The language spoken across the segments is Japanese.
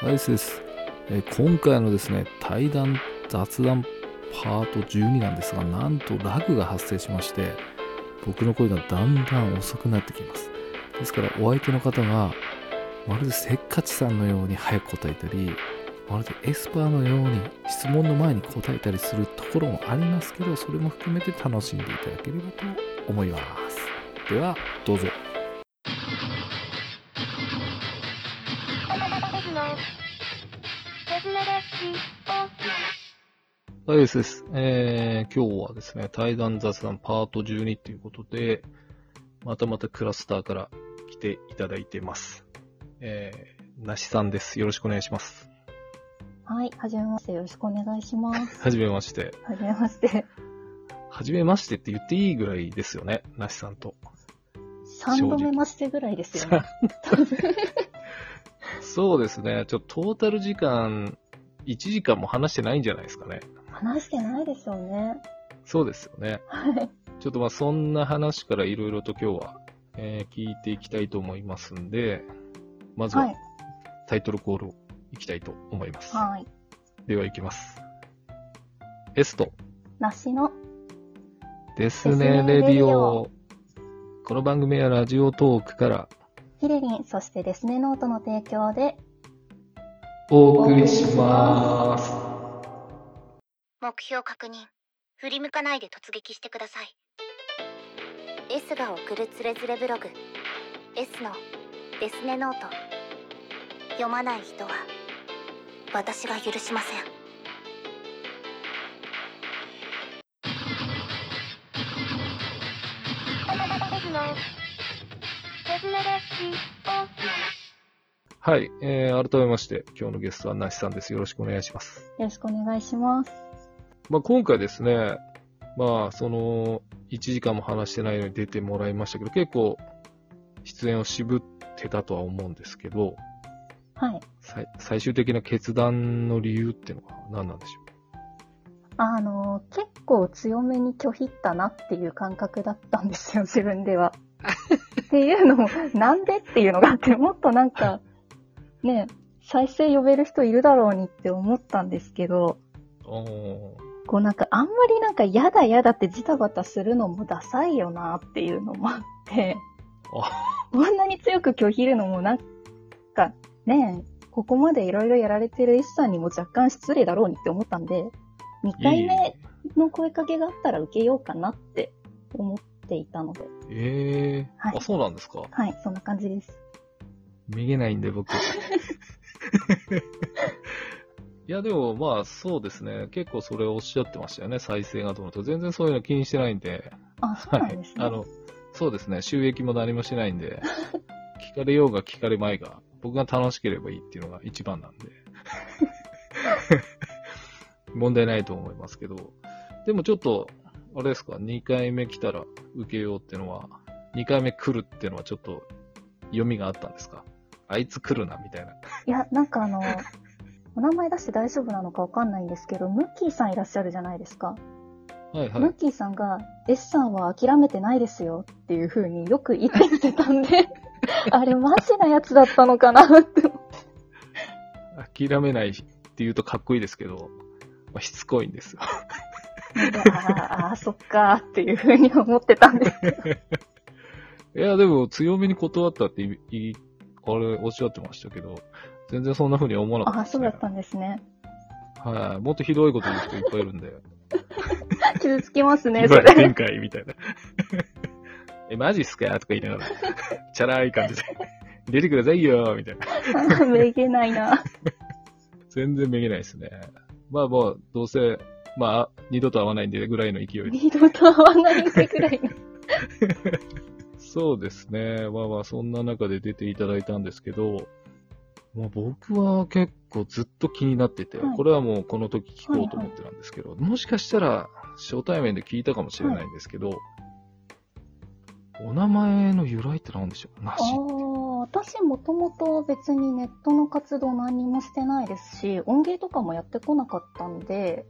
はい、です。えー今回のですね、対談、雑談パート12なんですが、なんとラグが発生しまして、僕の声がだんだん遅くなってきます。ですから、お相手の方が、まるでせっかちさんのように早く答えたり、まるでエスパーのように質問の前に答えたりするところもありますけど、それも含めて楽しんでいただければと思います。では、どうぞ。はい、ですです。えー、今日はですね、対談雑談パート12ということで、またまたクラスターから来ていただいてます。えー、なしさんです。よろしくお願いします。はい、はじめまして、よろしくお願いします。はじめまして。はじめまして。はじめましてって言っていいぐらいですよね、なしさんと。3度目ましてぐらいですよね。そうですね、ちょっとトータル時間、1時間も話してないんじゃないですかね。話してないでしょうね。そうですよね。はい。ちょっとまあそんな話からいろいろと今日は、えー聞いていきたいと思いますんで、まずは。はいタイトルコールをいきたいと思います。はい。では行きます。エスト梨の、ですね、レディオ。この番組はラジオトークからヒレリン、そしてデスネノートの提供で、お送りします。目標確認振り向かないで突撃してください。S が送るつれづれブログ。S のデスネノート。読まない人は私が許しませんはい、えー、改めまして、今日のゲストはなしさんです。よろしくお願いします。よろしくお願いします。まあ、今回ですね、まあ、その、1時間も話してないのに出てもらいましたけど、結構、出演を渋ってたとは思うんですけど、はい。最最終的な決断の理由っていうのは何なんでしょあの、結構強めに拒否ったなっていう感覚だったんですよ、自分では。っていうのも、なんでっていうのがあって、もっとなんか、ね、再生呼べる人いるだろうにって思ったんですけど、こうなんかあんまりなんか嫌だ嫌だってジタバタするのもダサいよなっていうのもあって、あこんなに強く拒否るのもなんかね、ここまでいろいろやられてる S さんにも若干失礼だろうにって思ったんで、2回目の声かけがあったら受けようかなって思っていたので、ええーはいあ、そうなんですか？はい、そんな感じです。めげないんで、僕。いや、でも、まあ、そうですね。結構それをおっしゃってましたよね。再生がどうのと。全然そういうの気にしてないんで。あ、そうはないんです。ね。あの、そうですね。収益も何もしないんで、聞かれようが聞かれまいが、僕が楽しければいいっていうのが一番なんで。問題ないと思いますけど。でもちょっと、あれですか、2回目来たら受けようっていうのは、2回目来るっていうのはちょっと読みがあったんですか？あいつ来るな、みたいな。いや、なんかあの、お名前出して大丈夫なのかわかんないんですけど、ムッキーさんいらっしゃるじゃないですか。はいはい。ムッキーさんが、S さんは諦めてないですよっていう風によく言ってきてたんで、あれマジなやつだったのかなって。諦めないって言うとかっこいいですけど、まあ、しつこいんですよ。あーあー、そっかーっていう風に思ってたんですけど。いや、でも強めに断ったっていい、あれおっしゃってましたけど、全然そんな風には思わなかったああ。そうだったんですね。はい。もっとひどいこと言う人いっぱいいるんで。傷つきますね、それ。開みたいな。え、マジっすか？とか言いながら、チャラい感じで。出てくださいよみたいな。めげないな。全然めげないですね。まあまあ、どうせ、まあ、二度と会わないんでぐらいの勢いで。二度と会わないってくらいの。そうですね。まあまあ、そんな中で出ていただいたんですけど、まあ、僕は結構ずっと気になってて、はいこれはもうこの時聞こうと思ってたんですけど、もしかしたら初対面で聞いたかもしれないんですけど、お名前の由来って何でしょう？なしあ。あ、私もともと別にネットの活動何もしてないですし、音源とかもやってこなかったんで、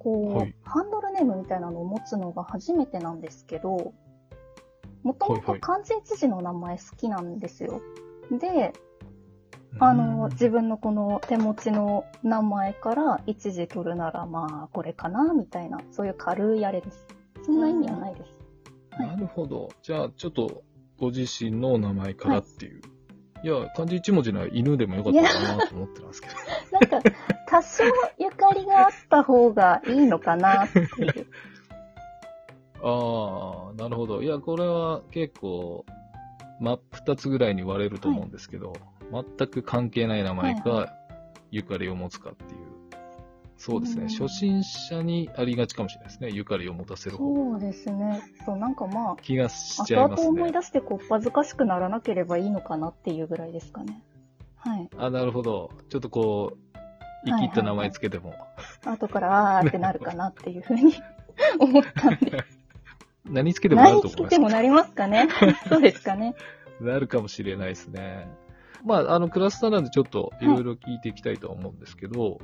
こう、はいハンドルネームみたいなのを持つのが初めてなんですけど、ももともとはいはい漢字一字の名前好きなんですよ。で、あの、自分のこの手持ちの名前から一字取るならまあこれかなみたいな、そういう軽いあれです。そんな意味はないです。はいなるほど。じゃあ、ちょっと、ご自身のお名前からっていう。い、や、漢字一文字なら犬でもよかったかなと思ってたんですけど。なんか、多少ゆかりがあった方がいいのかなっていう。ああ、なるほど。いや、これは結構、真っ二つぐらいに割れると思うんですけど、全く関係ない名前か、はいゆかりを持つかっていう。そうですね。うん初心者にありがちかもしれないですね。ゆかりを持たせる方がそうですね。そう、なんかまあ、気がしち後ゃいますね。々思い出してこっぱずかしくならなければいいのかなっていうぐらいですかね。はい。あ、なるほど。ちょっとこう、生きった名前つけても、後からあーってなるかなっていうふうに思ったんで。何つけてもなる何と思います。つけてもなりますかねそうですかね。なるかもしれないですね。まあ、あの、クラスターなんでちょっといろいろ聞いていきたいとは思うんですけど、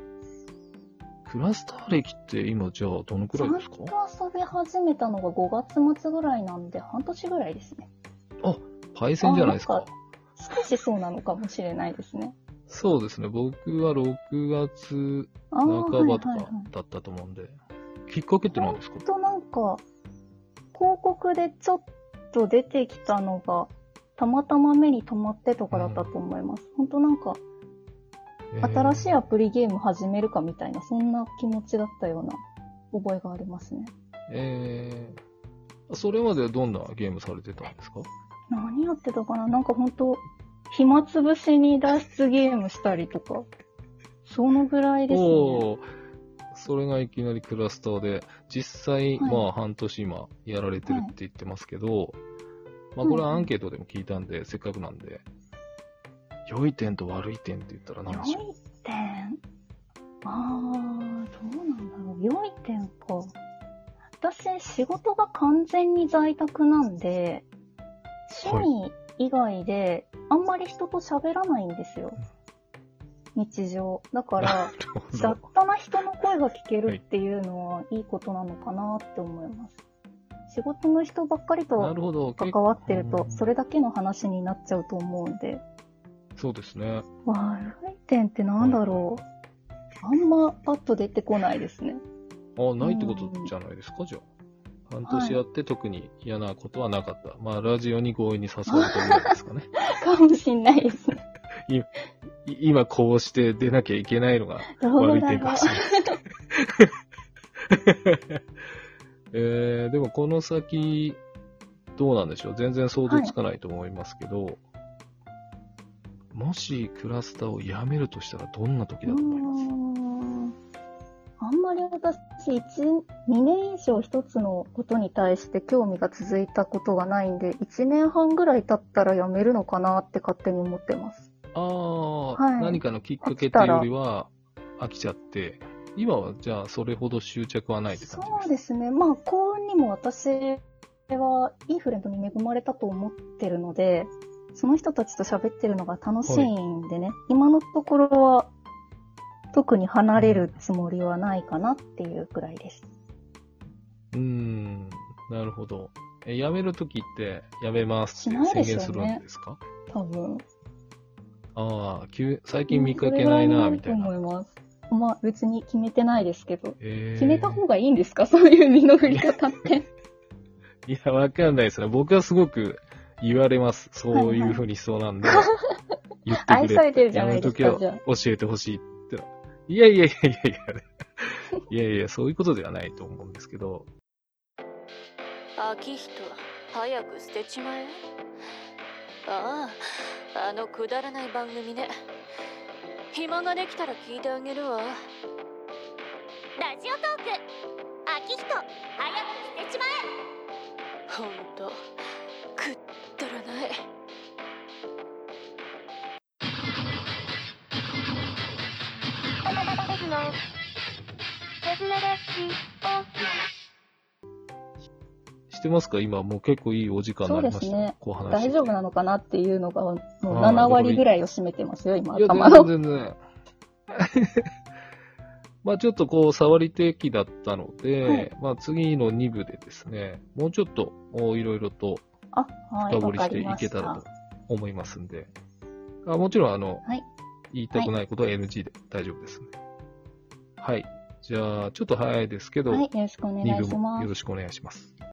クラスター歴って今じゃあどのくらいですか？ちゃんと遊び始めたのが5月末ぐらいなんで、半年ぐらいですね。パイセンじゃないですか？少しそうなのかもしれないですね。そうですね。僕は6月半ばとかはいはいはいだったと思うんで。きっかけって何ですか？となんか、広告でちょっと出てきたのが、たまたま目に留まってとかだったと思います。ほんとなんか、新しいアプリゲーム始めるかみたいな、そんな気持ちだったような覚えがありますね。えー、それまではどんなゲームされてたんですか？何やってたかな？なんかほんと、暇つぶしに脱出ゲームしたりとか、そのぐらいですね。それがいきなりクラスターで、実際、はい。まあ半年今やられてるって言ってますけど、まあこれはアンケートでも聞いたんで、せっかくなんで、良い点と悪い点って言ったら何でしょう？良い点あー、どうなんだろう。良い点か。私、仕事が完全に在宅なんで、趣味以外で、あんまり人と喋らないんですよ。日常。だから、雑多な人の声が聞けるっていうのはいいことなのかなって思います。仕事の人ばっかりなと。関わってるとう、んそれだけの話になっちゃうと思うんで。そうですね。悪い点ってなんだろう。あんまパッと出てこないですね。あ、ないってことじゃないですか、じゃあ。半年やって特に嫌なことはなかった。まあ、ラジオに強引に誘われたぐらいですかね。かもしんないですね。い今こうして出なきゃいけないのが悪い点かも。しれない。えー、でもこの先、どうなんでしょう全然想像つかないと思いますけど、もしクラスターをやめるとしたらどんな時だと思います？あんまり私、1、2年以上一つのことに対して興味が続いたことがないんで、1年半ぐらい経ったらやめるのかなって勝手に思ってます。ああ、はい何かのきっかけっていうよりは飽きちゃって、今はじゃあそれほど執着はないって感じですそうですね。まあ、幸運にも私はいいフレンドに恵まれたと思ってるので、その人たちと喋ってるのが楽しいんでね、今のところは特に離れるつもりはないかなっていうくらいです。うーん、なるほど。え、辞めるときって、辞めます？ってしない宣ですよね言するんですか？多分。ああ、急最近見かけないな、みたいな。思います。まあ、別に決めてないですけど。えー決めた方がいいんですか？そういう身の振り方って。いや、わかんないですね。僕はすごく言われます。そういうふうにしそうなんで、言ってくれ愛されてるじゃないですかやめとけよ。教えてほしいって。いやいやいやいやいや、いやいや、そういうことではないと思うんですけど、秋人早く捨てちまえ。あああのくだらない番組ね。暇ができたら聞いてあげるわ。ラジオトーク。秋人早く捨てちまえ。ほんとしてますか？今もう結構いいお時間になりました。そうですね大丈夫なのかなっていうのが、もうあー7割ぐらいを占めてますよ、今、いや、頭の。全然全然。まあちょっとこう、触り的だったので、はいまあ次の2部でですね、もうちょっとおいろいろとあ、はい、わ深掘りしていけたらとた。思いますんで。あもちろん、あの、はい言いたくないことは NG で大丈夫ですんで。はい。じゃあ、ちょっと早いですけど、はい、よろしくお願い2部しますもよろ。しくお願いします。